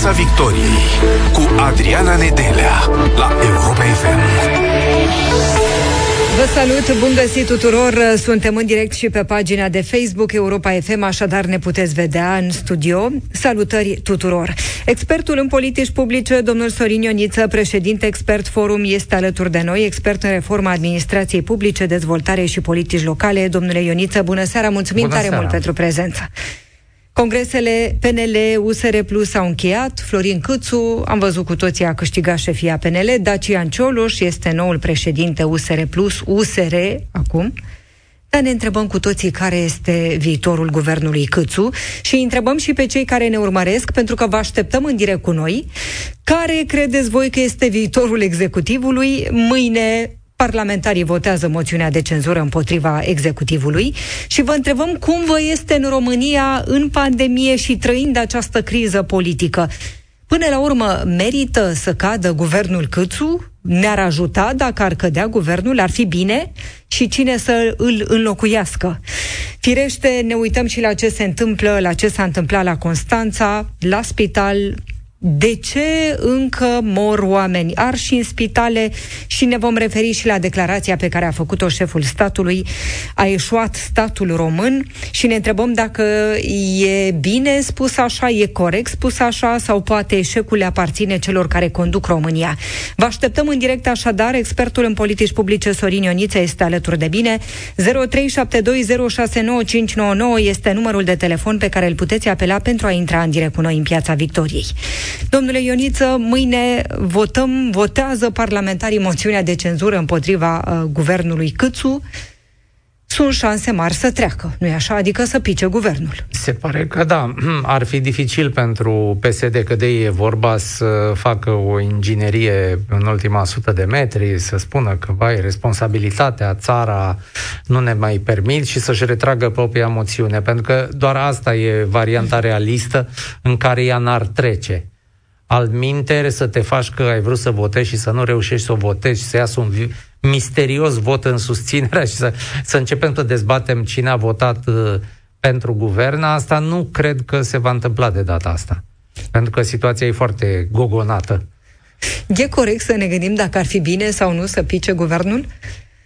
Piața Victoriei cu Adriana Nedelea la Europa FM. Vă salut, bun găsit tuturor! Suntem în direct și pe pagina de Facebook Europa FM, așadar ne puteți vedea în studio. Salutări tuturor! Expertul în politici publice, domnul Sorin Ioniță, președinte expert forum, este alături de noi, expert în reforma administrației publice, dezvoltare și politici locale. Domnule Ioniță, bună seara, mulțumim bună tare seara. mult pentru prezență! Congresele PNL, USR Plus au încheiat. Florin Câțu, am văzut cu toții, a câștigat șefia PNL. Dacian Cioloș este noul președinte USR Plus, USR acum. Dar ne întrebăm cu toții care este viitorul guvernului Câțu și întrebăm și pe cei care ne urmăresc, pentru că vă așteptăm în direct cu noi. Care credeți voi că este viitorul executivului mâine Parlamentarii votează moțiunea de cenzură împotriva executivului și vă întrebăm cum vă este în România în pandemie și trăind această criză politică. Până la urmă, merită să cadă guvernul Câțu? Ne-ar ajuta dacă ar cădea guvernul? Ar fi bine? Și cine să îl înlocuiască? Firește, ne uităm și la ce se întâmplă, la ce s-a întâmplat la Constanța, la spital, de ce încă mor oameni arși în spitale și ne vom referi și la declarația pe care a făcut-o șeful statului. A eșuat statul român și ne întrebăm dacă e bine spus așa, e corect spus așa sau poate eșecul le aparține celor care conduc România. Vă așteptăm în direct așadar, expertul în politici publice Sorin Ioniță este alături de bine. 0372069599 este numărul de telefon pe care îl puteți apela pentru a intra în direct cu noi în Piața Victoriei. Domnule Ioniță, mâine votăm, votează parlamentarii moțiunea de cenzură împotriva uh, guvernului Câțu. Sunt șanse mari să treacă, nu-i așa? Adică să pice guvernul. Se pare că da. Ar fi dificil pentru PSD, că de e vorba să facă o inginerie în ultima sută de metri, să spună că, vai, responsabilitatea, țara nu ne mai permit și să-și retragă propria moțiune, pentru că doar asta e varianta realistă în care ea n-ar trece al minter să te faci că ai vrut să votezi și să nu reușești să o votezi și să iasă un misterios vot în susținerea și să, să începem să dezbatem cine a votat uh, pentru guvern, asta nu cred că se va întâmpla de data asta. Pentru că situația e foarte gogonată. E corect să ne gândim dacă ar fi bine sau nu să pice guvernul?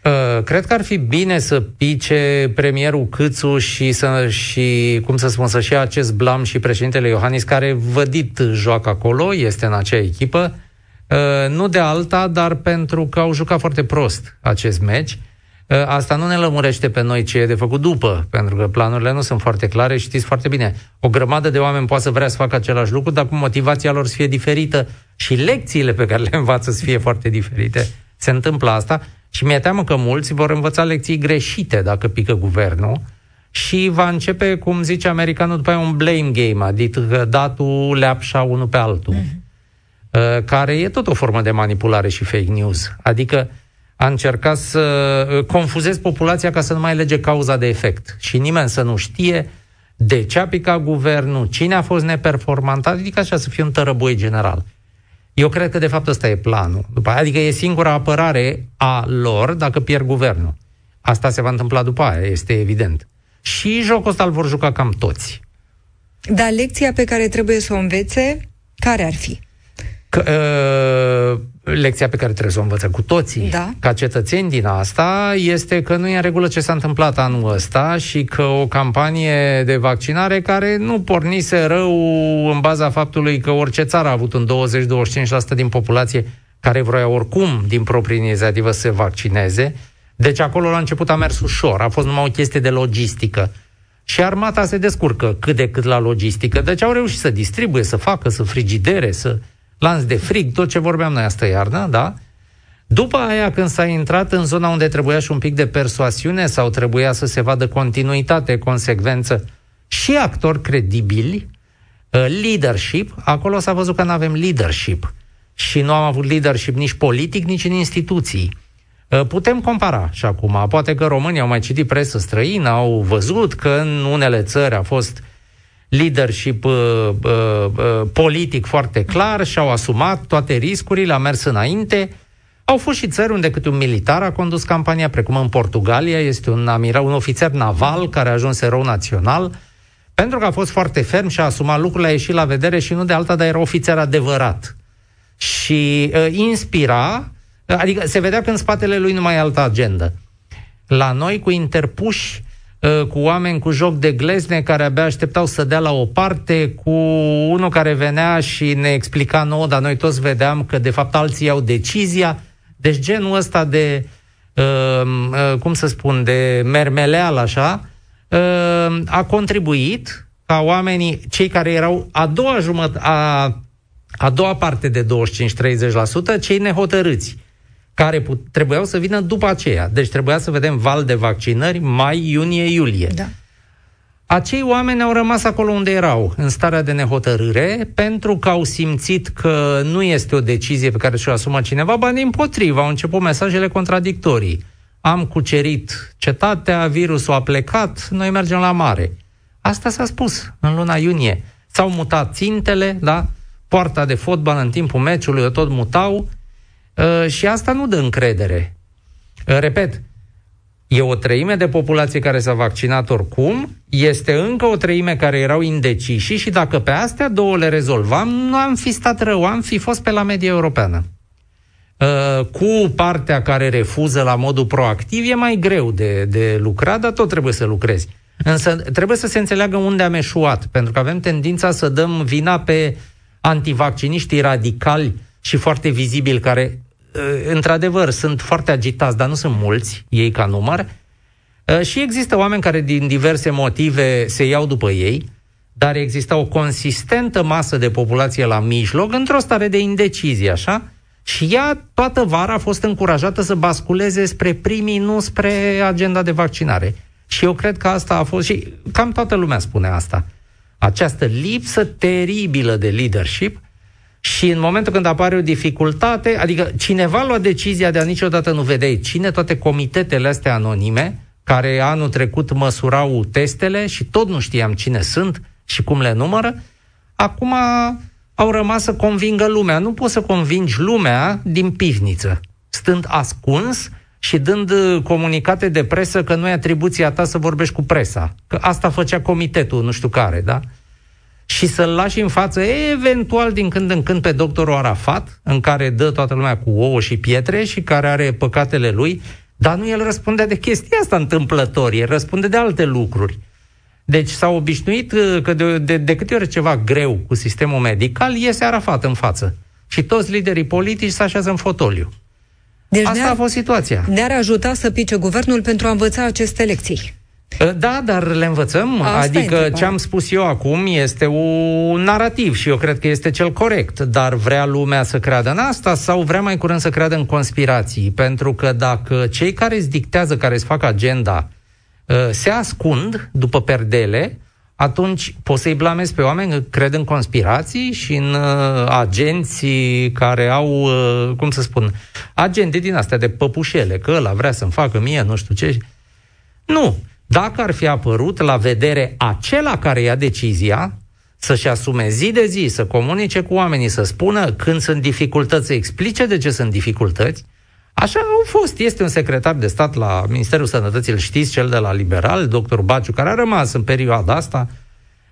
Uh, cred că ar fi bine să pice premierul Câțu și, să, și cum să spun, să-și ia acest blam și președintele Iohannis, care vădit joacă acolo, este în acea echipă, uh, nu de alta, dar pentru că au jucat foarte prost acest meci. Uh, asta nu ne lămurește pe noi ce e de făcut după, pentru că planurile nu sunt foarte clare, știți foarte bine. O grămadă de oameni poate să vrea să facă același lucru, dar cu motivația lor să fie diferită și lecțiile pe care le învață să fie foarte diferite. Se întâmplă asta și mi-e teamă că mulți vor învăța lecții greșite dacă pică guvernul și va începe, cum zice americanul, după aia un blame game, adică datul leapșa unul pe altul, uh-huh. care e tot o formă de manipulare și fake news. Adică a încercat să uh, confuzezi populația ca să nu mai lege cauza de efect și nimeni să nu știe de ce a picat guvernul, cine a fost neperformant, adică așa să fie un tărăboi general. Eu cred că, de fapt, ăsta e planul. După aia, adică e singura apărare a lor dacă pierd guvernul. Asta se va întâmpla după aia, este evident. Și jocul ăsta îl vor juca cam toți. Dar lecția pe care trebuie să o învețe, care ar fi? Că, uh, lecția pe care trebuie să o învățăm cu toții, da. ca cetățeni din asta, este că nu e în regulă ce s-a întâmplat anul ăsta și că o campanie de vaccinare care nu pornise rău în baza faptului că orice țară a avut un 20-25% din populație care vroia oricum din proprie inițiativă să se vaccineze. Deci acolo la început a mers ușor, a fost numai o chestie de logistică. Și armata se descurcă cât de cât la logistică. Deci au reușit să distribuie, să facă, să frigidere, să lanț de frig, tot ce vorbeam noi asta iarnă, da? După aia, când s-a intrat în zona unde trebuia și un pic de persoasiune sau trebuia să se vadă continuitate, consecvență și actori credibili, uh, leadership, acolo s-a văzut că nu avem leadership. Și nu am avut leadership nici politic, nici în instituții. Uh, putem compara și acum. Poate că românii au mai citit presă străină, au văzut că în unele țări a fost leadership uh, uh, uh, politic foarte clar și au asumat toate riscurile, a mers înainte. Au fost și țări unde câte un militar a condus campania, precum în Portugalia, este un amiral, un ofițer naval care a ajuns erou național, Pentru că a fost foarte ferm și a asumat lucrurile, a ieșit la vedere și nu de alta, dar era ofițer adevărat. Și uh, inspira, adică se vedea că în spatele lui nu mai e altă agendă. La noi, cu interpuși, uh, cu oameni cu joc de glezne care abia așteptau să dea la o parte, cu unul care venea și ne explica nouă, dar noi toți vedeam că de fapt alții iau decizia. Deci genul ăsta de, uh, uh, cum să spun, de mermeleal așa, uh, a contribuit ca oamenii, cei care erau a doua jumătate, a, a doua parte de 25-30%, cei nehotărâți, care put, trebuiau să vină după aceea. Deci trebuia să vedem val de vaccinări mai, iunie, iulie. Da. Acei oameni au rămas acolo unde erau, în starea de nehotărâre, pentru că au simțit că nu este o decizie pe care și-o asumă cineva, ba din potrivă, au început mesajele contradictorii. Am cucerit cetatea, virusul a plecat, noi mergem la mare. Asta s-a spus în luna iunie. S-au mutat țintele, da? Poarta de fotbal în timpul meciului o tot mutau uh, și asta nu dă încredere. Uh, repet, e o treime de populație care s-a vaccinat oricum, este încă o treime care erau indeciși și dacă pe astea două le rezolvam, nu am fi stat rău, am fi fost pe la media europeană. Uh, cu partea care refuză la modul proactiv e mai greu de, de lucrat, dar tot trebuie să lucrezi. Însă trebuie să se înțeleagă unde am eșuat, pentru că avem tendința să dăm vina pe antivacciniștii radicali și foarte vizibili, care, uh, într-adevăr, sunt foarte agitați, dar nu sunt mulți, ei ca număr, uh, și există oameni care, din diverse motive, se iau după ei, dar există o consistentă masă de populație la mijloc, într-o stare de indecizie, așa, și ea toată vara a fost încurajată să basculeze spre primii, nu spre agenda de vaccinare. Și eu cred că asta a fost, și cam toată lumea spune asta, această lipsă teribilă de leadership și în momentul când apare o dificultate, adică cineva lua decizia de a niciodată nu vedeai cine toate comitetele astea anonime, care anul trecut măsurau testele și tot nu știam cine sunt și cum le numără, acum au rămas să convingă lumea. Nu poți să convingi lumea din pivniță, stând ascuns și dând uh, comunicate de presă că nu e atribuția ta să vorbești cu presa. Că asta făcea comitetul, nu știu care, da? Și să-l lași în față, eventual, din când în când, pe doctorul Arafat, în care dă toată lumea cu ouă și pietre și care are păcatele lui, dar nu el răspunde de chestia asta întâmplător, el răspunde de alte lucruri. Deci s-a obișnuit uh, că de, de, de câte ori ceva greu cu sistemul medical, iese Arafat în față. Și toți liderii politici se așează în fotoliu. Deci Asta a fost situația. Ne-ar ajuta să pice guvernul pentru a învăța aceste lecții. Ă, da, dar le învățăm. Asta adică ce am spus eu acum este un narativ și eu cred că este cel corect. Dar vrea lumea să creadă în asta sau vrea mai curând să creadă în conspirații? Pentru că dacă cei care îți dictează, care îți fac agenda, ă, se ascund după perdele, atunci poți să-i blamezi pe oameni că cred în conspirații și în uh, agenții care au, uh, cum să spun, agente din astea de păpușele, că ăla vrea să-mi facă mie nu știu ce. Nu. Dacă ar fi apărut la vedere acela care ia decizia, să-și asume zi de zi, să comunice cu oamenii, să spună când sunt dificultăți, să explice de ce sunt dificultăți, Așa au fost. Este un secretar de stat la Ministerul Sănătății, îl știți, cel de la Liberal, doctor Baciu, care a rămas în perioada asta.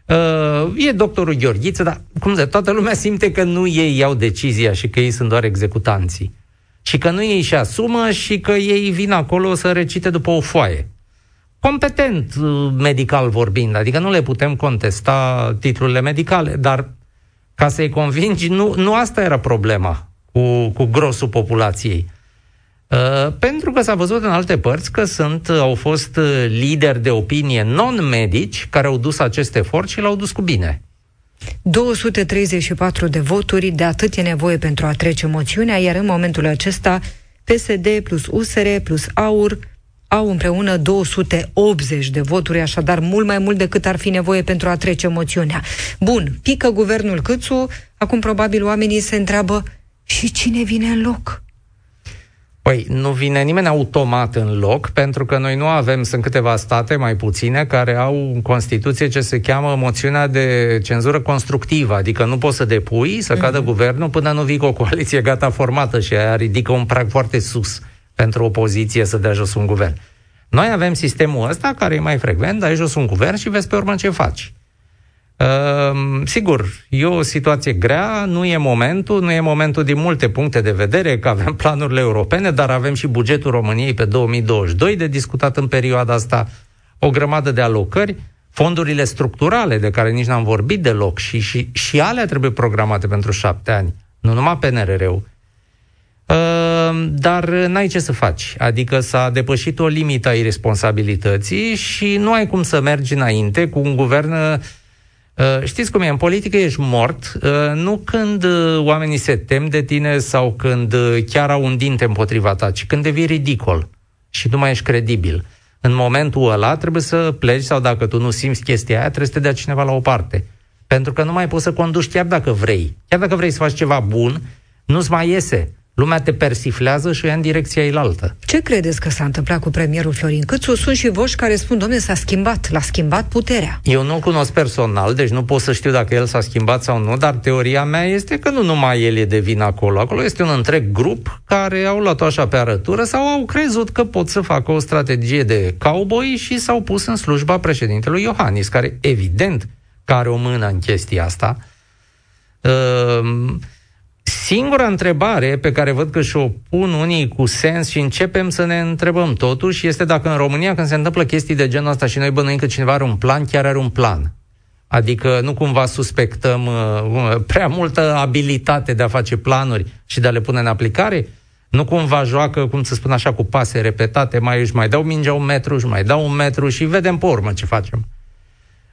Uh, e doctorul Gheorghiță, dar cum de toată lumea simte că nu ei iau decizia și că ei sunt doar executanții. Și că nu ei și asumă și că ei vin acolo să recite după o foaie. Competent uh, medical vorbind, adică nu le putem contesta titlurile medicale, dar ca să-i convingi, nu, nu asta era problema cu, cu grosul populației. Uh, pentru că s-a văzut în alte părți că sunt, uh, au fost uh, lideri de opinie non-medici care au dus acest efort și l-au dus cu bine. 234 de voturi, de atât e nevoie pentru a trece moțiunea, iar în momentul acesta PSD plus USR plus AUR au împreună 280 de voturi, așadar mult mai mult decât ar fi nevoie pentru a trece moțiunea. Bun, pică guvernul Câțu, acum probabil oamenii se întreabă și cine vine în loc? Păi nu vine nimeni automat în loc, pentru că noi nu avem, sunt câteva state, mai puține, care au în Constituție ce se cheamă moțiunea de cenzură constructivă, adică nu poți să depui, să cadă mm-hmm. guvernul până nu vii cu o coaliție gata formată și aia ridică un prag foarte sus pentru opoziție să dea jos un guvern. Noi avem sistemul ăsta care e mai frecvent, dai jos un guvern și vezi pe urmă ce faci. Uh, sigur, e o situație grea, nu e momentul, nu e momentul din multe puncte de vedere, că avem planurile europene, dar avem și bugetul României pe 2022 de discutat în perioada asta, o grămadă de alocări, fondurile structurale de care nici n-am vorbit deloc și, și, și alea trebuie programate pentru șapte ani, nu numai PNRR-ul. Uh, dar n-ai ce să faci. Adică s-a depășit o limită a irresponsabilității și nu ai cum să mergi înainte cu un guvern uh, Uh, știți cum e, în politică ești mort, uh, nu când uh, oamenii se tem de tine sau când chiar au un dinte împotriva ta, ci când devii ridicol și nu mai ești credibil. În momentul ăla trebuie să pleci sau dacă tu nu simți chestia aia, trebuie să te dea cineva la o parte. Pentru că nu mai poți să conduci chiar dacă vrei. Chiar dacă vrei să faci ceva bun, nu-ți mai iese. Lumea te persiflează și o ia în direcția ilaltă. Ce credeți că s-a întâmplat cu premierul Florin Câțu? Sunt și voci care spun, domne, s-a schimbat, l-a schimbat puterea. Eu nu cunosc personal, deci nu pot să știu dacă el s-a schimbat sau nu, dar teoria mea este că nu numai el e de vină acolo. Acolo este un întreg grup care au luat-o așa pe arătură sau au crezut că pot să facă o strategie de cowboy și s-au pus în slujba președintelui Iohannis, care evident că are o mână în chestia asta. Uh, Singura întrebare pe care văd că și-o pun unii cu sens și începem să ne întrebăm totuși este dacă în România când se întâmplă chestii de genul ăsta și noi bănuim că cineva are un plan, chiar are un plan. Adică nu cumva suspectăm uh, prea multă abilitate de a face planuri și de a le pune în aplicare? Nu cumva joacă, cum să spun așa, cu pase repetate, mai își mai dau mingea un metru, și mai dau un metru și vedem pe urmă ce facem.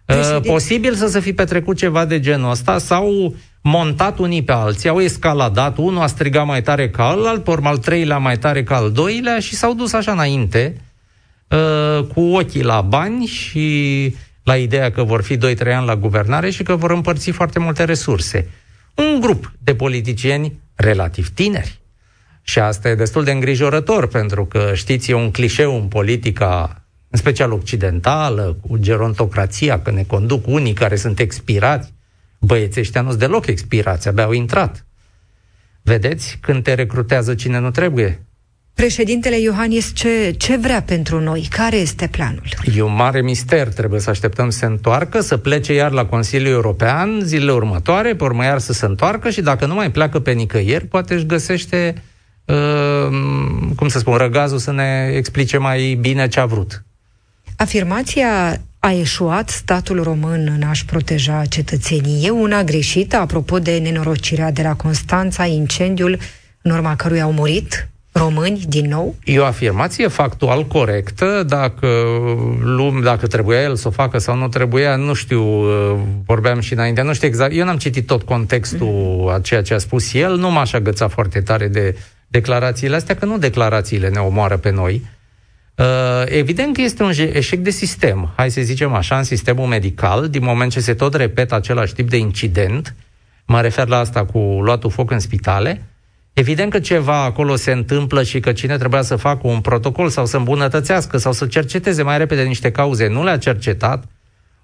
Uh, posibil să se fi petrecut ceva de genul ăsta sau montat unii pe alții, au escaladat, unul a strigat mai tare ca alt, pe urmă al treilea mai tare ca al doilea și s-au dus așa înainte, uh, cu ochii la bani și la ideea că vor fi 2-3 ani la guvernare și că vor împărți foarte multe resurse. Un grup de politicieni relativ tineri. Și asta e destul de îngrijorător, pentru că, știți, e un clișeu în politica, în special occidentală, cu gerontocrația, că ne conduc unii care sunt expirați, Băieții ăștia nu-s deloc expirați, abia au intrat. Vedeți? Când te recrutează cine nu trebuie. Președintele Iohannis ce, ce vrea pentru noi? Care este planul? E un mare mister. Trebuie să așteptăm să se întoarcă, să plece iar la Consiliul European zilele următoare, pe urmă iar să se întoarcă și dacă nu mai pleacă pe nicăieri, poate își găsește, uh, cum să spun, răgazul să ne explice mai bine ce a vrut. Afirmația a eșuat statul român în a-și proteja cetățenii. E una greșită, apropo de nenorocirea de la Constanța, incendiul în urma căruia au murit români din nou? E o afirmație factual corectă, dacă, lume, dacă trebuia el să o facă sau nu trebuia, nu știu, vorbeam și înainte, nu știu exact, eu n-am citit tot contextul a ceea ce a spus el, nu m-aș agăța foarte tare de declarațiile astea, că nu declarațiile ne omoară pe noi, Uh, evident că este un eșec de sistem, hai să zicem așa, în sistemul medical, din moment ce se tot repetă același tip de incident, mă refer la asta cu luatul foc în spitale, evident că ceva acolo se întâmplă și că cine trebuia să facă un protocol sau să îmbunătățească sau să cerceteze mai repede niște cauze, nu le-a cercetat,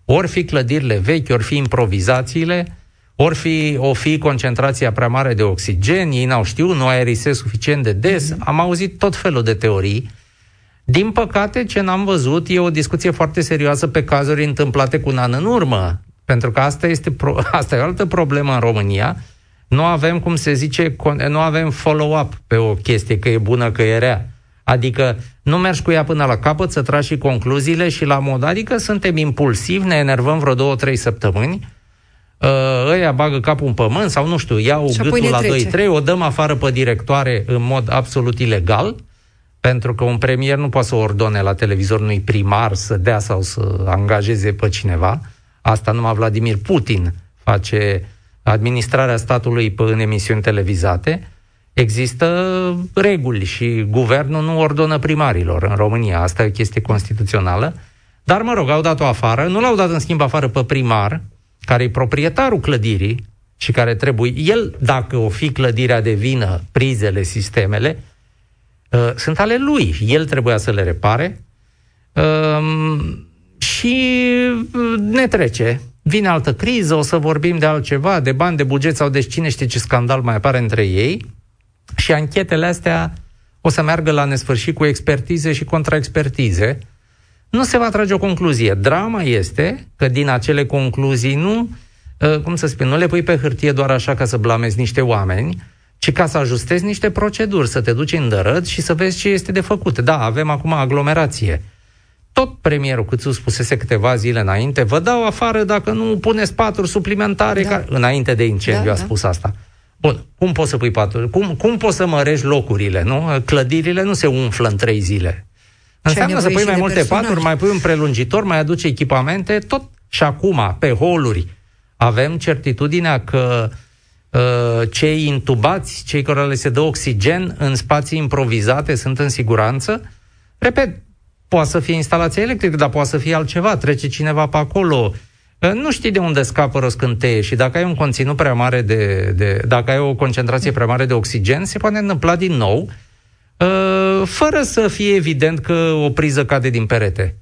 ori fi clădirile vechi, ori fi improvizațiile, ori fi, o fi concentrația prea mare de oxigen, ei n-au știut, nu aerisesc suficient de des, am auzit tot felul de teorii, din păcate, ce n-am văzut e o discuție foarte serioasă pe cazuri întâmplate cu un an în urmă. Pentru că asta este pro- asta e o altă problemă în România. Nu avem, cum se zice, nu avem follow-up pe o chestie, că e bună, că e rea. Adică nu mergi cu ea până la capăt să tragi și concluziile și la mod, adică suntem impulsivi, ne enervăm vreo două, trei săptămâni, uh, ăia bagă capul în pământ sau nu știu, iau gâtul la 2-3, o dăm afară pe directoare în mod absolut ilegal, pentru că un premier nu poate să ordone la televizor unui primar să dea sau să angajeze pe cineva. Asta numai Vladimir Putin face administrarea statului pe, în emisiuni televizate. Există reguli și guvernul nu ordonă primarilor în România. Asta e o chestie constituțională. Dar, mă rog, au dat-o afară. Nu l-au dat, în schimb, afară pe primar, care e proprietarul clădirii și care trebuie... El, dacă o fi clădirea de vină, prizele, sistemele, Uh, sunt ale lui. El trebuia să le repare uh, și uh, ne trece. Vine altă criză, o să vorbim de altceva, de bani, de buget sau de cine știe ce scandal mai apare între ei și anchetele astea o să meargă la nesfârșit cu expertize și contraexpertize. nu se va trage o concluzie. Drama este că din acele concluzii nu, uh, cum să spun, nu le pui pe hârtie doar așa ca să blamezi niște oameni, ci ca să ajustezi niște proceduri, să te duci în dărăt și să vezi ce este de făcut. Da, avem acum aglomerație. Tot premierul Câțu spusese câteva zile înainte, vă dau afară dacă nu puneți paturi suplimentare, da. ca... înainte de incendiu da, a spus da. asta. Bun, cum poți să pui paturi? Cum, cum poți să mărești locurile, nu? Clădirile nu se umflă în trei zile. Înseamnă să pui mai multe personaj. paturi, mai pui un prelungitor, mai aduci echipamente, tot și acum, pe holuri, avem certitudinea că uh, cei intubați, cei care le se dă oxigen în spații improvizate sunt în siguranță. Repet, poate să fie instalația electrică, dar poate să fie altceva, trece cineva pe acolo, uh, nu știi de unde scapă răscânteie și dacă ai un conținut prea mare de, de dacă ai o concentrație prea mare de oxigen, se poate întâmpla din nou Uh, fără să fie evident că o priză cade din perete.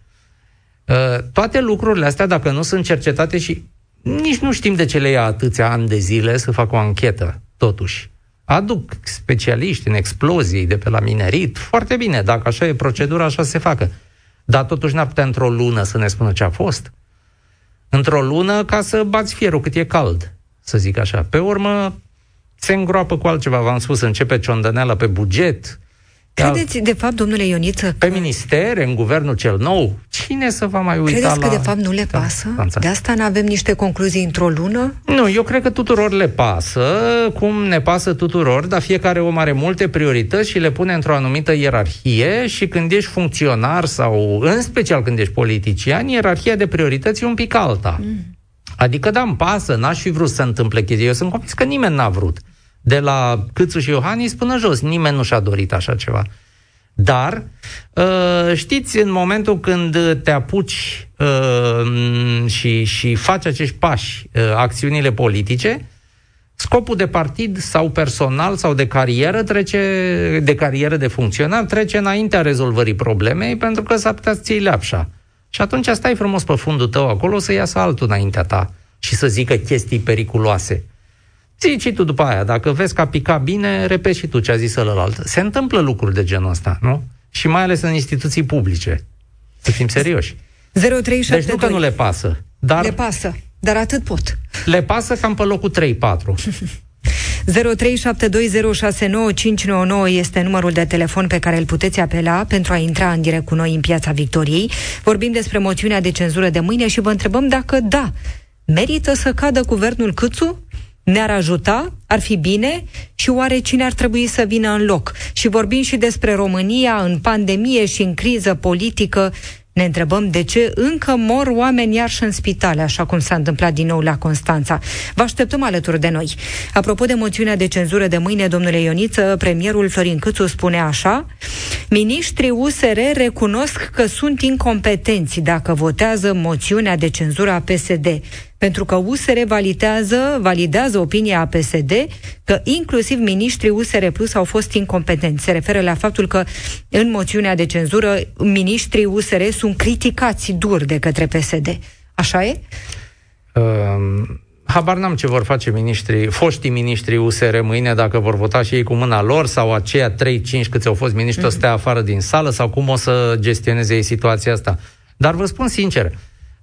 Uh, toate lucrurile astea, dacă nu sunt cercetate și nici nu știm de ce le ia atâția ani de zile să facă o anchetă, totuși. Aduc specialiști în explozii de pe la minerit, foarte bine, dacă așa e procedura, așa se facă. Dar totuși n-ar putea într-o lună să ne spună ce a fost. Într-o lună ca să bați fierul cât e cald, să zic așa. Pe urmă, se îngroapă cu altceva, v-am spus, începe ciondăneala pe buget, Credeți, de fapt, domnule Ioniță... Pe ministere, în guvernul cel nou, cine să va mai uita Credeți la... că, de fapt, nu le da, pasă? Da, de asta nu avem niște concluzii într-o lună? Nu, eu cred că tuturor le pasă, cum ne pasă tuturor, dar fiecare om are multe priorități și le pune într-o anumită ierarhie și când ești funcționar sau, în special când ești politician, ierarhia de priorități e un pic alta. Mm. Adică, da, îmi pasă, n-aș fi vrut să se întâmple chestia. Eu sunt convins că nimeni n-a vrut de la Câțu și Iohannis până jos. Nimeni nu și-a dorit așa ceva. Dar, uh, știți, în momentul când te apuci uh, și, și faci acești pași, uh, acțiunile politice, scopul de partid sau personal sau de carieră trece, de carieră de funcționar trece înaintea rezolvării problemei pentru că s-ar putea să ții leapșa. Și atunci stai frumos pe fundul tău acolo să iasă altul înaintea ta și să zică chestii periculoase. Zici și tu după aia, dacă vezi că a picat bine, repezi și tu ce a zis ălălalt. Se întâmplă lucruri de genul ăsta, nu? Și mai ales în instituții publice. Să fim serioși. 0372. Deci nu că nu le pasă. Dar le pasă, dar atât pot. Le pasă cam pe locul 3-4. 0372069599 este numărul de telefon pe care îl puteți apela pentru a intra în direct cu noi în Piața Victoriei. Vorbim despre moțiunea de cenzură de mâine și vă întrebăm dacă da, merită să cadă guvernul Câțu? Ne-ar ajuta, ar fi bine și oare cine ar trebui să vină în loc? Și vorbim și despre România în pandemie și în criză politică. Ne întrebăm de ce încă mor oameni iarși în spitale, așa cum s-a întâmplat din nou la Constanța. Vă așteptăm alături de noi. Apropo de moțiunea de cenzură de mâine, domnule Ioniță, premierul Florin Câțu spune așa, Ministrii USR recunosc că sunt incompetenți dacă votează moțiunea de cenzură a PSD pentru că USR validează, validează opinia a PSD că inclusiv ministrii USR Plus au fost incompetenți. Se referă la faptul că în moțiunea de cenzură ministrii USR sunt criticați dur de către PSD. Așa e? Um... Habar n-am ce vor face ministrii, foștii ministrii USR mâine, dacă vor vota și ei cu mâna lor, sau aceia 3-5 câți au fost ministri mm-hmm. o să stea afară din sală, sau cum o să gestioneze ei situația asta. Dar vă spun sincer,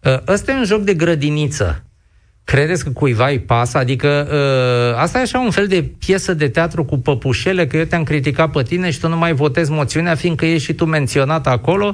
ă, ăsta e un joc de grădiniță. Credeți că cuiva îi pasă? Adică uh, asta e așa un fel de piesă de teatru cu păpușele, că eu te-am criticat pe tine și tu nu mai votezi moțiunea, fiindcă ești și tu menționat acolo.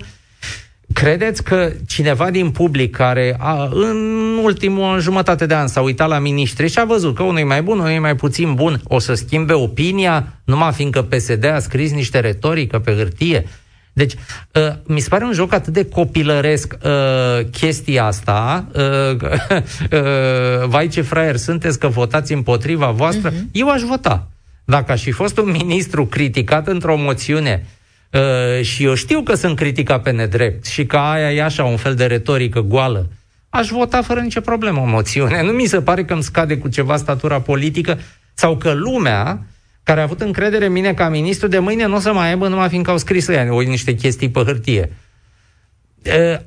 Credeți că cineva din public care a, în ultimul în jumătate de an s-a uitat la miniștri și a văzut că unul e mai bun, unul e mai puțin bun, o să schimbe opinia numai fiindcă PSD a scris niște retorică pe hârtie? Deci, uh, mi se pare un joc atât de copilăresc uh, chestia asta, uh, uh, vai ce fraier sunteți că votați împotriva voastră, uh-huh. eu aș vota. Dacă aș fi fost un ministru criticat într-o moțiune uh, și eu știu că sunt criticat pe nedrept și că aia e așa un fel de retorică goală, aș vota fără nicio problemă o moțiune. Nu mi se pare că îmi scade cu ceva statura politică sau că lumea care a avut încredere în mine ca ministru, de mâine nu o să mai aibă numai fiindcă au scris ea o niște chestii pe hârtie.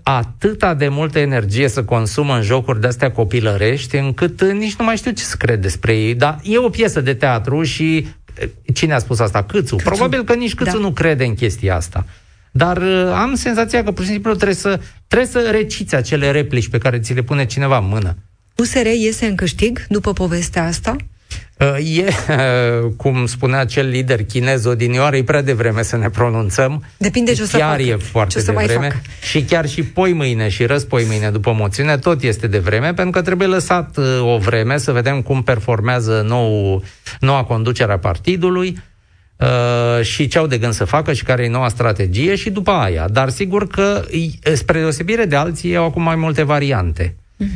Atâta de multă energie să consumă în jocuri de-astea copilărești, încât nici nu mai știu ce să cred despre ei. Dar e o piesă de teatru și cine a spus asta? Câțu. Câțu. Probabil că nici Câțu da. nu crede în chestia asta. Dar uh, am senzația că pur și simplu trebuie să, trebuie să reciți acele replici pe care ți le pune cineva în mână. USR iese în câștig după povestea asta? Uh, e, cum spunea acel lider chinez odinioară, e prea devreme să ne pronunțăm. Depinde ce o să Chiar facă. e foarte ce o să mai devreme. facă. Și chiar și poi mâine și răspoi mâine după moțiune, tot este de vreme, pentru că trebuie lăsat uh, o vreme să vedem cum performează nou, noua conducere a partidului uh, și ce au de gând să facă și care e noua strategie și după aia. Dar sigur că, îi- spre deosebire de alții, au acum mai multe variante. Uh,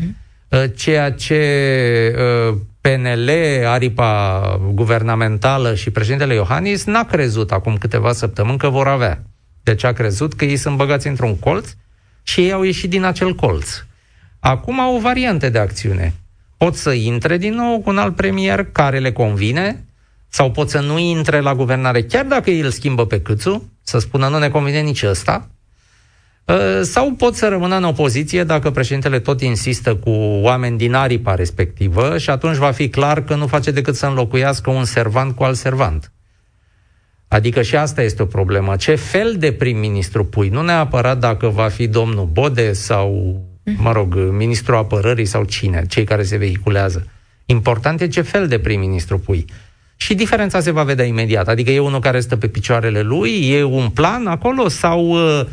ceea ce uh, PNL, aripa guvernamentală și președintele Iohannis n-a crezut acum câteva săptămâni că vor avea. Deci a crezut că ei sunt băgați într-un colț și ei au ieșit din acel colț. Acum au variante de acțiune. Pot să intre din nou cu un alt premier care le convine sau pot să nu intre la guvernare chiar dacă ei îl schimbă pe câțu, să spună nu ne convine nici ăsta, Uh, sau pot să rămână în opoziție dacă președintele tot insistă cu oameni din aripa respectivă și atunci va fi clar că nu face decât să înlocuiască un servant cu alt servant. Adică și asta este o problemă. Ce fel de prim-ministru pui? Nu neapărat dacă va fi domnul Bode sau, mă rog, ministrul apărării sau cine, cei care se vehiculează. Important e ce fel de prim-ministru pui. Și diferența se va vedea imediat. Adică e unul care stă pe picioarele lui, e un plan acolo sau uh, uh,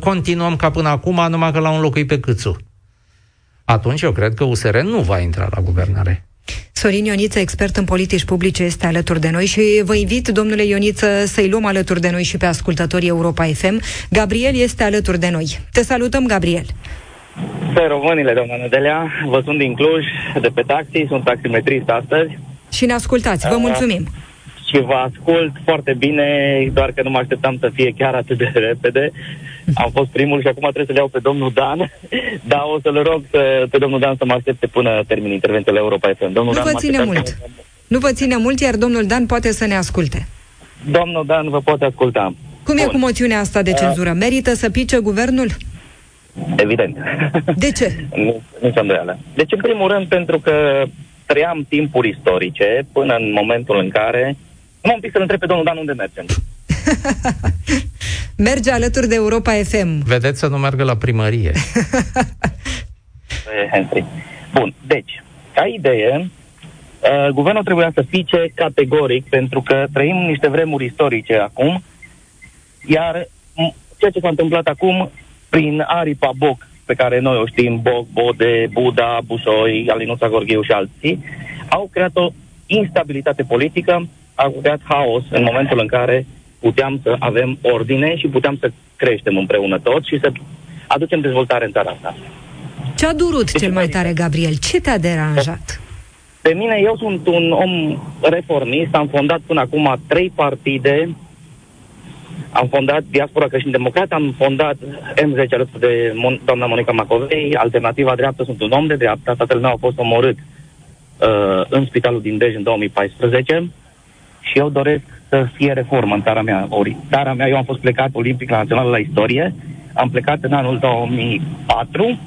continuăm ca până acum, numai că l-au înlocuit pe câțu. Atunci eu cred că USR nu va intra la guvernare. Sorin Ioniță, expert în politici publice, este alături de noi și vă invit, domnule Ioniță, să-i luăm alături de noi și pe ascultătorii Europa FM. Gabriel este alături de noi. Te salutăm, Gabriel. Pe românile, doamna Nedelea, vă sunt din Cluj, de pe taxi, sunt taximetrist astăzi Și ne ascultați. Vă Uh, mulțumim. Și vă ascult foarte bine, doar că nu mă așteptam să fie chiar atât de repede. Am fost primul și acum trebuie să-l iau pe domnul Dan, dar o să-l rog să, pe domnul Dan să mă aștepte până termin intervenția la Europa FM. Domnul Nu Dan vă mă ține așteptați- mult. Nu vă ține mult, iar domnul Dan poate să ne asculte. Domnul Dan vă poate asculta. Cum e Bun. cu moțiunea asta de cenzură? Merită să pice guvernul? Evident. De ce? Nu, nici îndoială. Deci, în primul rând, pentru că trăiam timpuri istorice până în momentul în care... Nu un pic să-l întreb pe domnul Dan unde mergem. Merge alături de Europa FM. Vedeți să nu meargă la primărie. Pe Henry. Bun, deci, ca idee, uh, guvernul trebuia să fice categoric, pentru că trăim niște vremuri istorice acum, iar m- ceea ce s-a întâmplat acum, prin aripa Boc, pe care noi o știm, Boc, Bode, Buda, Bușoi, Alinuța Gorghiu și alții, au creat o instabilitate politică, au creat haos în momentul în care puteam să avem ordine și puteam să creștem împreună toți și să aducem dezvoltare în țara asta. Ce a durut cel mai tare, Gabriel? Ce te-a deranjat? Pe mine, eu sunt un om reformist, am fondat până acum trei partide, am fondat Diaspora Creștin Democrat, am fondat M10 alături de Mon- doamna Monica Macovei, Alternativa Dreaptă, sunt un om de dreapta, tatăl meu a fost omorât uh, în spitalul din Dej în 2014 și eu doresc să fie reformă în țara mea. Ori, țara mea, eu am fost plecat olimpic la național la istorie, am plecat în anul 2004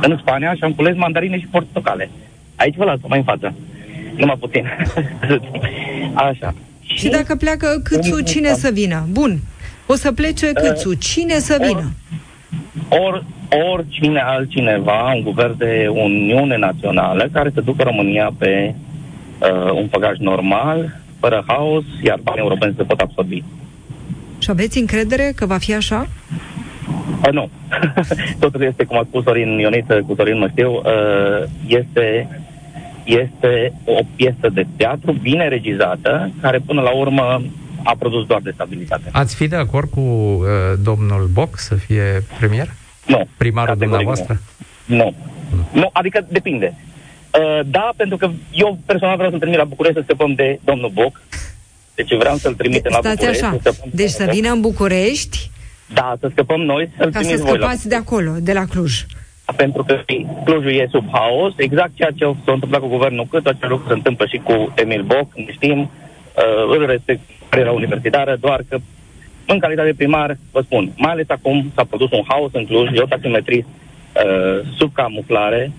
în Spania și am cules mandarine și portocale. Aici vă las, mai în față. Numai puțin. Așa. Și dacă pleacă Câțu, cine să vină? Bun. O să plece Câțu. Cine să vină? Or, oricine altcineva, un guvern de Uniune Națională, care să ducă România pe uh, un făgaș normal, fără haos, iar banii europeni se pot absorbi. Și aveți încredere că va fi așa? Uh, nu. Totul este, cum a spus Sorin Ioniță, cu Sorin mă știu, uh, este, este o piesă de teatru bine regizată, care până la urmă a produs doar destabilitate. Ați fi de acord cu uh, domnul Boc să fie premier? Nu. Primarul Categoric dumneavoastră? Nu. Nu. nu. Adică depinde. Uh, da, pentru că eu personal vreau să-l trimit la București să scăpăm de domnul Boc. Deci vreau să-l trimitem la Stați București. așa. să scăpăm de Deci domnul să Boc. vină în București Da, să scăpăm noi, să-l ca să trimiți voi la scăpați de acolo, de la Cluj. pentru că Clujul e sub haos, exact ceea ce s-a întâmplat cu guvernul Cât, acel lucru se întâmplă și cu Emil Boc, ne știm, uh, îl respect cariera universitară, doar că în calitate de primar, vă spun, mai ales acum s-a produs un haos în Cluj, eu taximetrist uh, sub camuflare,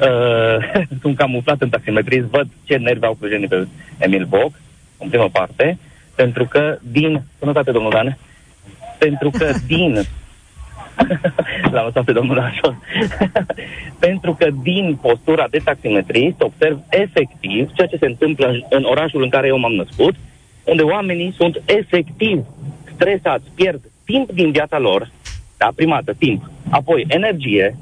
uh, sunt camuflat în taximetrist, văd ce nervi au clujenii pe Emil Boc, în prima parte, pentru că din, sănătate domnul Dan, Pentru că din L-am lăsat pe domnul Rașon. Pentru că din postura de taximetrist observ efectiv ceea ce se întâmplă în, în orașul în care eu m-am născut, unde oamenii sunt efectiv stresați, pierd timp din viața lor, da, prima dată timp, apoi energie,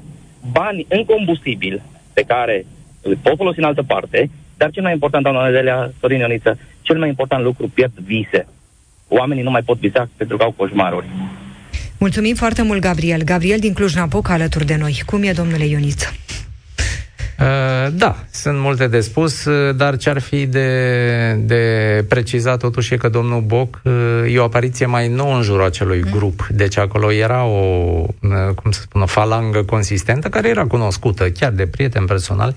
bani în combustibil pe care îl pot folosi în altă parte, dar cel mai important, doamna Nedelea Sorin Ioniță, cel mai important lucru, pierd vise. Oamenii nu mai pot visa pentru că au coșmaruri. Mulțumim foarte mult, Gabriel. Gabriel din Cluj-Napoca alături de noi. Cum e, domnule Ioniță? Uh, da, sunt multe de spus, uh, dar ce ar fi de, de precizat totuși e că domnul Boc uh, e o apariție mai nouă în jurul acelui mm. grup. Deci acolo era o, cum să spun, o falangă consistentă care era cunoscută chiar de prieteni personali.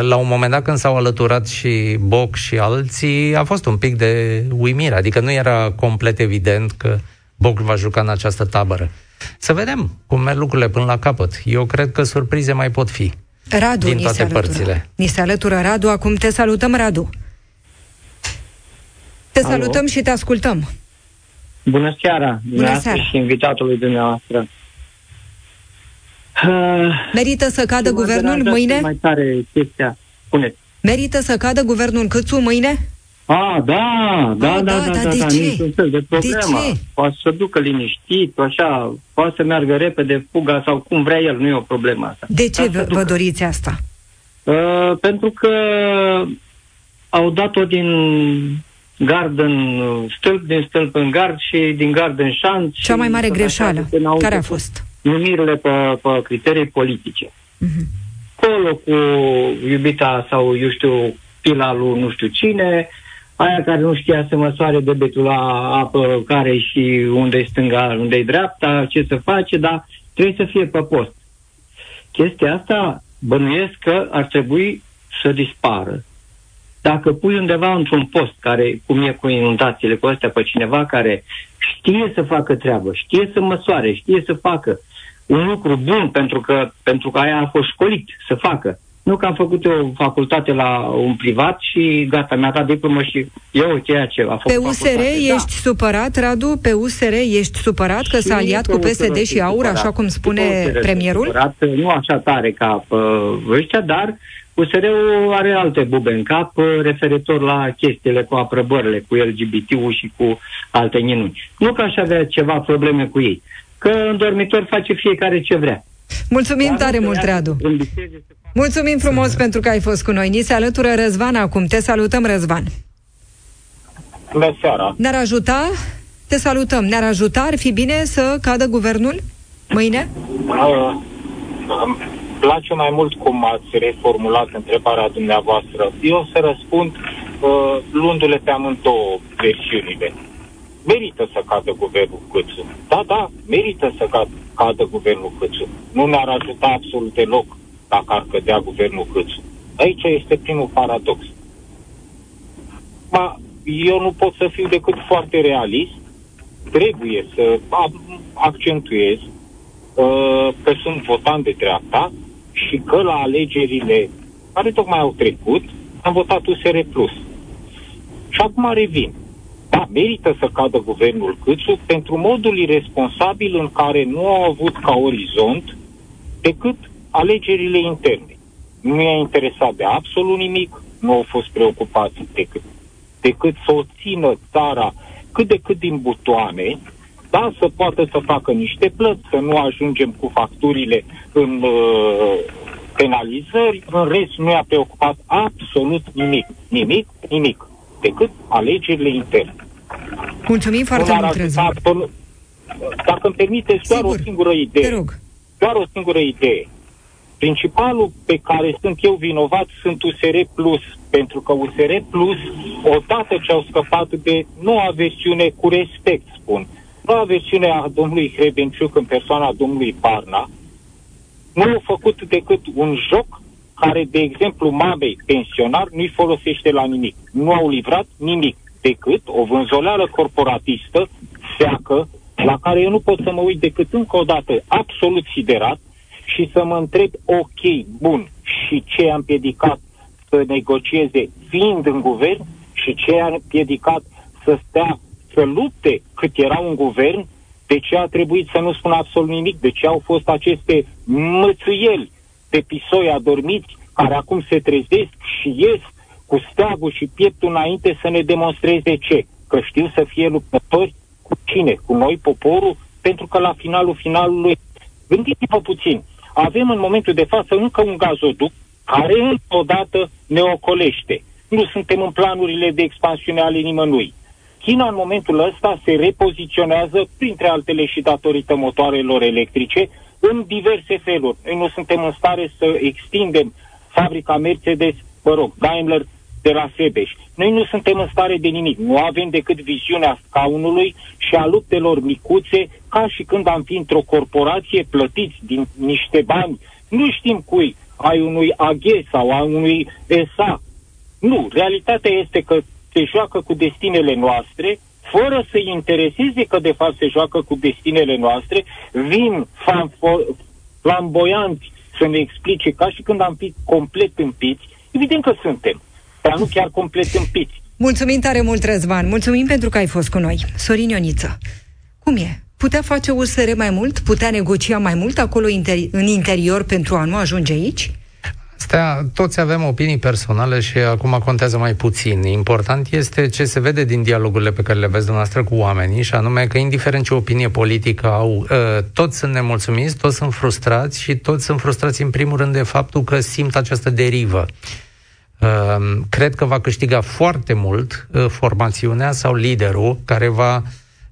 La un moment dat când s-au alăturat și Boc și alții, a fost un pic de uimire, adică nu era complet evident că Boc va juca în această tabără. Să vedem cum merg lucrurile până la capăt. Eu cred că surprize mai pot fi. Radu din toate ni se părțile. Ni se alătură Radu, acum te salutăm, Radu. Te Alo. salutăm și te ascultăm. Bună seara, Bună seara. și invitatului dumneavoastră. Uh, Merită să cadă guvernul mâine? Mai tare chestia. Spune. Merită să cadă guvernul Câțu mâine? A, da, da, A, da, da, da, da, de da, ce? niciun fel de problemă. De ce? Poate să ducă liniștit, așa, poate să meargă repede fuga sau cum vrea el, nu e o problemă asta. De ce vă, vă doriți asta? Uh, pentru că au dat-o din gard în stâlp, din stâlp în gard și din gard în șanț. Cea mai mare greșeală, care a fost? Numirile pe, pe criterii politice. Uh-huh. Colo cu iubita sau, eu știu, pila lui nu știu cine, aia care nu știa să măsoare debetul la apă, care și unde e stânga, unde e dreapta, ce să face, dar trebuie să fie pe post. Chestia asta bănuiesc că ar trebui să dispară. Dacă pui undeva într-un post, care, cum e cu inundațiile, cu astea, pe cineva care știe să facă treabă, știe să măsoare, știe să facă un lucru bun, pentru că, pentru că aia a fost școlit să facă, nu că am făcut o facultate la un privat și gata, mi-a dat diplomă și eu ceea ce a făcut Pe USR facultate, da. ești da. supărat, Radu? Pe USR ești supărat că s-a aliat cu PSD și AUR, supărat. așa cum spune premierul? Supărat, nu așa tare ca uh, ăștia, dar USR-ul are alte bube în cap referitor la chestiile cu aprăbările, cu LGBT-ul și cu alte minuni. Nu că aș avea ceva probleme cu ei, că în dormitor face fiecare ce vrea. Mulțumim dar tare mult, Radu! Mulțumim frumos pentru că ai fost cu noi. Ni se alătură Răzvan acum. Te salutăm, Răzvan. Bună seara. Ne-ar ajuta? Te salutăm. Ne-ar ajuta? Ar fi bine să cadă guvernul mâine? Uh, îmi place mai mult cum ați reformulat întrebarea dumneavoastră. Eu o să răspund uh, luându-le pe amândouă versiunile. Merită să cadă guvernul Câțu. Da, da, merită să cadă, cadă guvernul Câțu. Nu ne-ar ajuta absolut deloc dacă ar cădea guvernul Câțu. Aici este primul paradox. Ma, eu nu pot să fiu decât foarte realist. Trebuie să accentuez uh, că sunt votant de dreapta și că la alegerile care tocmai au trecut am votat USR+. Și acum revin. Da, merită să cadă guvernul Câțu pentru modul irresponsabil în care nu au avut ca orizont decât alegerile interne. Nu i-a interesat de absolut nimic, nu au fost preocupați decât, decât să o țină țara cât de cât din butoane, da, să poată să facă niște plăți, să nu ajungem cu facturile în uh, penalizări, în rest nu i-a preocupat absolut nimic, nimic, nimic, decât alegerile interne. Mulțumim foarte mult, Dacă îmi permiteți doar Sigur. o singură idee. Te rog. Doar o singură idee. Principalul pe care sunt eu vinovat sunt USR Plus, pentru că USR Plus, odată ce au scăpat de noua versiune, cu respect spun, noua versiune a domnului Hrebenciuc în persoana domnului Parna, nu au făcut decât un joc care, de exemplu, mamei pensionar nu-i folosește la nimic. Nu au livrat nimic decât o vânzoleală corporatistă seacă, la care eu nu pot să mă uit decât încă o dată absolut siderat, și să mă întreb, ok, bun, și ce a împiedicat să negocieze fiind în guvern și ce a împiedicat să stea, să lupte cât era un guvern De ce a trebuit să nu spun absolut nimic? De ce au fost aceste mățuieli de pisoi adormiți care acum se trezesc și ies cu steagul și pieptul înainte să ne demonstreze ce? Că știu să fie luptători cu cine? Cu noi, poporul? Pentru că la finalul finalului, gândiți-vă puțin, avem în momentul de față încă un gazoduc care încă o dată ne ocolește. Nu suntem în planurile de expansiune ale nimănui. China în momentul ăsta se repoziționează, printre altele și datorită motoarelor electrice, în diverse feluri. Noi nu suntem în stare să extindem fabrica Mercedes, mă rog, Daimler de la Sebeș. Noi nu suntem în stare de nimic. Nu avem decât viziunea scaunului și a luptelor micuțe, ca și când am fi într-o corporație plătiți din niște bani. Nu știm cui, ai unui AG sau a unui ESA. Nu, realitatea este că se joacă cu destinele noastre, fără să intereseze că de fapt se joacă cu destinele noastre, vin flamboianți să ne explice ca și când am fi complet împiți, evident că suntem, dar nu chiar complet împiți. Mulțumim tare mult, Răzvan. Mulțumim pentru că ai fost cu noi. Sorin Ioniță, cum e? Putea face USR mai mult? Putea negocia mai mult acolo interi- în interior pentru a nu ajunge aici? Astea, toți avem opinii personale și acum contează mai puțin. Important este ce se vede din dialogurile pe care le aveți dumneavoastră cu oamenii și anume că indiferent ce opinie politică au, ă, toți sunt nemulțumiți, toți sunt frustrați și toți sunt frustrați în primul rând de faptul că simt această derivă. Ă, cred că va câștiga foarte mult ă, formațiunea sau liderul care va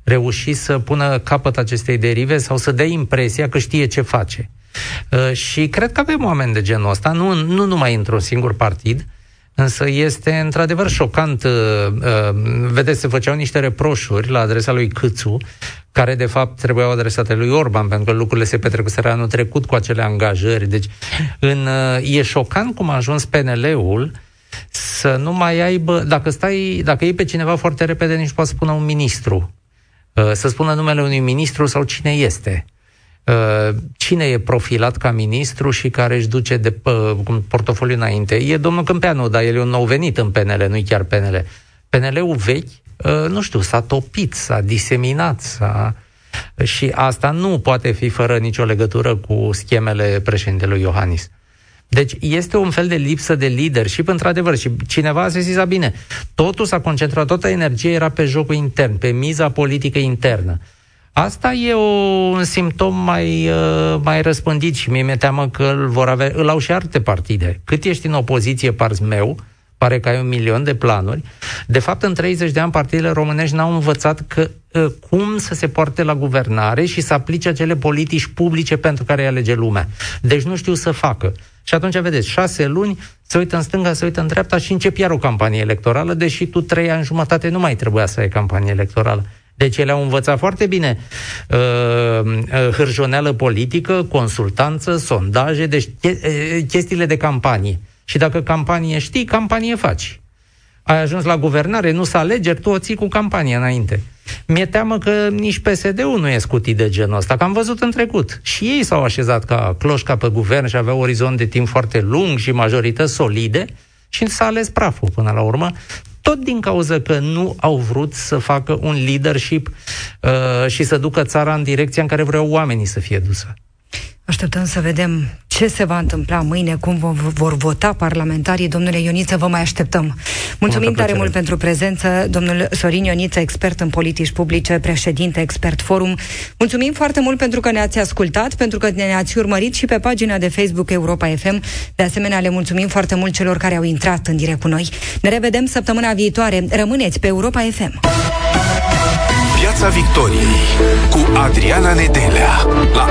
reuși să pună capăt acestei derive sau să dea impresia că știe ce face. Uh, și cred că avem oameni de genul ăsta, nu, nu numai într-un singur partid, Însă este într-adevăr șocant. Uh, uh, vedeți, se făceau niște reproșuri la adresa lui Câțu, care de fapt trebuiau adresate lui Orban, pentru că lucrurile se petrecuseră anul trecut cu acele angajări. Deci în, e șocant cum a ajuns PNL-ul să nu mai aibă, dacă stai, dacă iei pe cineva foarte repede, nici poate spune un ministru. Să spună numele unui ministru sau cine este. Uh, cine e profilat ca ministru și care își duce de uh, portofoliu înainte. E domnul Câmpeanu, dar el e un nou venit în PNL, nu chiar PNL. PNL-ul vechi, uh, nu știu, s-a topit, s-a diseminat, s-a... și asta nu poate fi fără nicio legătură cu schemele președintelui Iohannis. Deci este un fel de lipsă de leadership, într-adevăr, și cineva a zis, bine, totul s-a concentrat, toată energia era pe jocul intern, pe miza politică internă. Asta e o, un simptom mai, uh, mai răspândit și mie mi-e teamă că îl vor avea, îl au și alte partide. Cât ești în opoziție, parți meu, pare că ai un milion de planuri. De fapt, în 30 de ani, partidele românești n-au învățat că uh, cum să se poarte la guvernare și să aplice acele politici publice pentru care îi alege lumea. Deci nu știu să facă. Și atunci, vedeți, șase luni, se uită în stânga, se uită în dreapta și încep iar o campanie electorală, deși tu trei ani jumătate nu mai trebuia să ai campanie electorală. Deci ele au învățat foarte bine uh, uh, hârjoneală politică, consultanță, sondaje, deci uh, chestiile de campanie. Și dacă campanie știi, campanie faci. Ai ajuns la guvernare, nu să alegeri, tu o ții cu campanie înainte. Mi-e teamă că nici PSD-ul nu e scutit de genul ăsta, că am văzut în trecut. Și ei s-au așezat ca cloșca pe guvern și aveau orizont de timp foarte lung și majorități solide și s-a ales praful până la urmă tot din cauza că nu au vrut să facă un leadership uh, și să ducă țara în direcția în care vreau oamenii să fie dusă. Așteptăm să vedem ce se va întâmpla mâine, cum vor vota parlamentarii. Domnule Ioniță, vă mai așteptăm. Mulțumim tare mult pentru prezență, domnul Sorin Ioniță, expert în politici publice, președinte Expert Forum. Mulțumim foarte mult pentru că ne-ați ascultat, pentru că ne-ați urmărit și pe pagina de Facebook Europa FM. De asemenea, le mulțumim foarte mult celor care au intrat în direct cu noi. Ne revedem săptămâna viitoare. Rămâneți pe Europa FM. Piața Victoriei cu Adriana Nedelea la